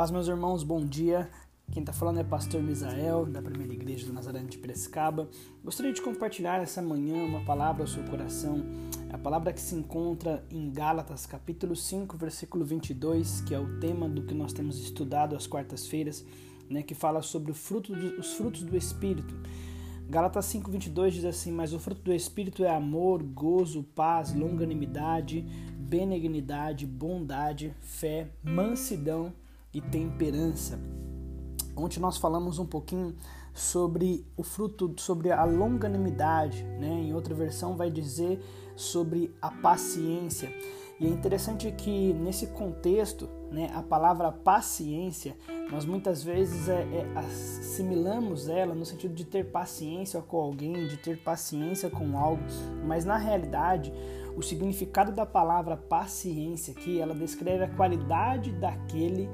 Paz, meus irmãos, bom dia. Quem está falando é Pastor Misael, da Primeira Igreja do Nazareno de Piracicaba. Gostaria de compartilhar essa manhã uma palavra ao seu coração, a palavra que se encontra em Gálatas, capítulo 5, versículo 22, que é o tema do que nós temos estudado às quartas-feiras, né, que fala sobre fruto do, os frutos do Espírito. Gálatas 5:22 diz assim: "Mas o fruto do espírito é amor, gozo, paz, longanimidade, benignidade, bondade, fé, mansidão e temperança. Ontem nós falamos um pouquinho sobre o fruto, sobre a longanimidade, né? Em outra versão vai dizer sobre a paciência. E é interessante que nesse contexto, né, a palavra paciência, nós muitas vezes é, é, assimilamos ela no sentido de ter paciência com alguém, de ter paciência com algo, mas na realidade o significado da palavra paciência aqui, ela descreve a qualidade daquele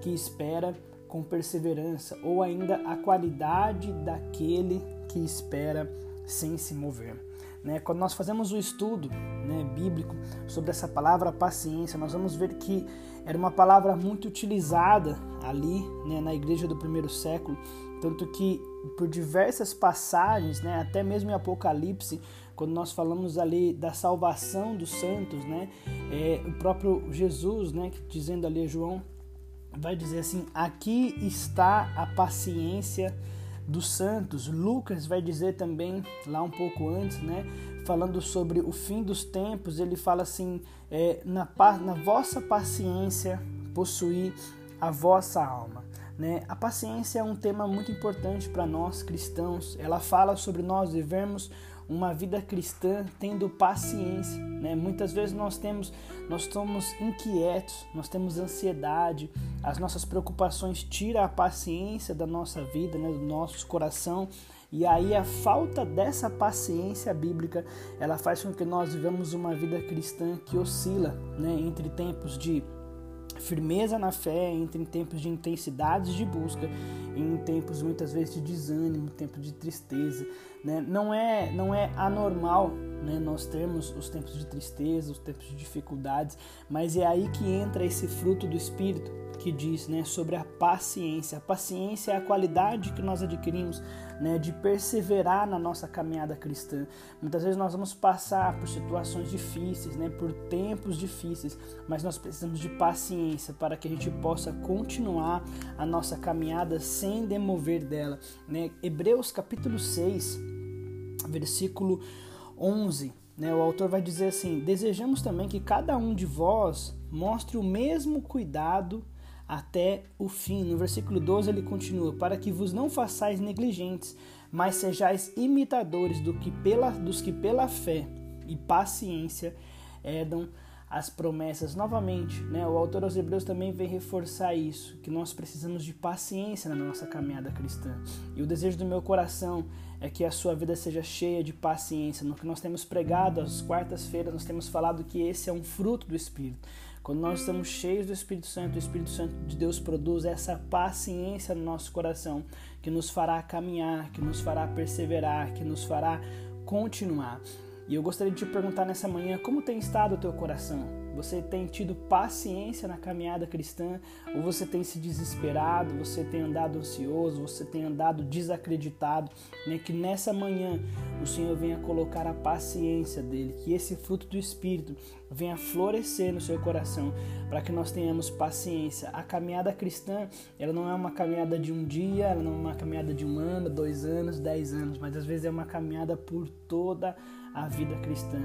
que espera com perseverança, ou ainda a qualidade daquele que espera sem se mover. Né? Quando nós fazemos o estudo né, bíblico sobre essa palavra paciência, nós vamos ver que era uma palavra muito utilizada ali né, na igreja do primeiro século, tanto que por diversas passagens, né, até mesmo em Apocalipse, quando nós falamos ali da salvação dos santos, né, é, o próprio Jesus, né, dizendo ali João vai dizer assim: aqui está a paciência dos santos. Lucas vai dizer também, lá um pouco antes, né? Falando sobre o fim dos tempos, ele fala assim: é, na, na vossa paciência possuir a vossa alma. Né? A paciência é um tema muito importante para nós cristãos. Ela fala sobre nós vivermos uma vida cristã tendo paciência, né? Muitas vezes nós temos, nós somos inquietos, nós temos ansiedade, as nossas preocupações tiram a paciência da nossa vida, né? Do nosso coração. E aí a falta dessa paciência bíblica, ela faz com que nós vivamos uma vida cristã que oscila, né? Entre tempos de firmeza na fé, entre em tempos de intensidades de busca, em tempos muitas vezes de desânimo, tempo de tristeza, né? Não é não é anormal, né? Nós termos os tempos de tristeza, os tempos de dificuldades, mas é aí que entra esse fruto do espírito que diz, né, sobre a paciência. A paciência é a qualidade que nós adquirimos, né, de perseverar na nossa caminhada cristã. Muitas vezes nós vamos passar por situações difíceis, né, por tempos difíceis, mas nós precisamos de paciência para que a gente possa continuar a nossa caminhada sem demover dela, né? Hebreus capítulo 6, versículo 11, né? O autor vai dizer assim: "Desejamos também que cada um de vós mostre o mesmo cuidado até o fim. No versículo 12 ele continua: Para que vos não façais negligentes, mas sejais imitadores do que pela, dos que pela fé e paciência herdam as promessas. Novamente, né, o autor aos Hebreus também vem reforçar isso, que nós precisamos de paciência na nossa caminhada cristã. E o desejo do meu coração é que a sua vida seja cheia de paciência. No que nós temos pregado às quartas-feiras, nós temos falado que esse é um fruto do Espírito. Quando nós estamos cheios do Espírito Santo, o Espírito Santo de Deus produz essa paciência no nosso coração, que nos fará caminhar, que nos fará perseverar, que nos fará continuar. E eu gostaria de te perguntar nessa manhã como tem estado o teu coração? Você tem tido paciência na caminhada cristã ou você tem se desesperado, você tem andado ansioso, você tem andado desacreditado? Né? Que nessa manhã o Senhor venha colocar a paciência dele, que esse fruto do Espírito venha florescer no seu coração, para que nós tenhamos paciência. A caminhada cristã, ela não é uma caminhada de um dia, ela não é uma caminhada de um ano, dois anos, dez anos, mas às vezes é uma caminhada por toda a vida cristã.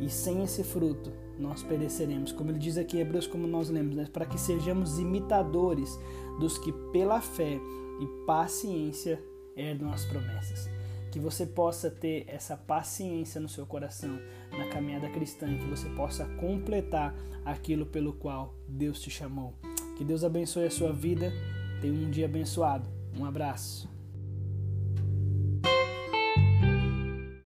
E sem esse fruto, nós pereceremos. Como ele diz aqui em Hebreus, como nós lemos, né? para que sejamos imitadores dos que pela fé e paciência herdam as promessas que você possa ter essa paciência no seu coração na caminhada cristã, que você possa completar aquilo pelo qual Deus te chamou. Que Deus abençoe a sua vida. Tenha um dia abençoado. Um abraço.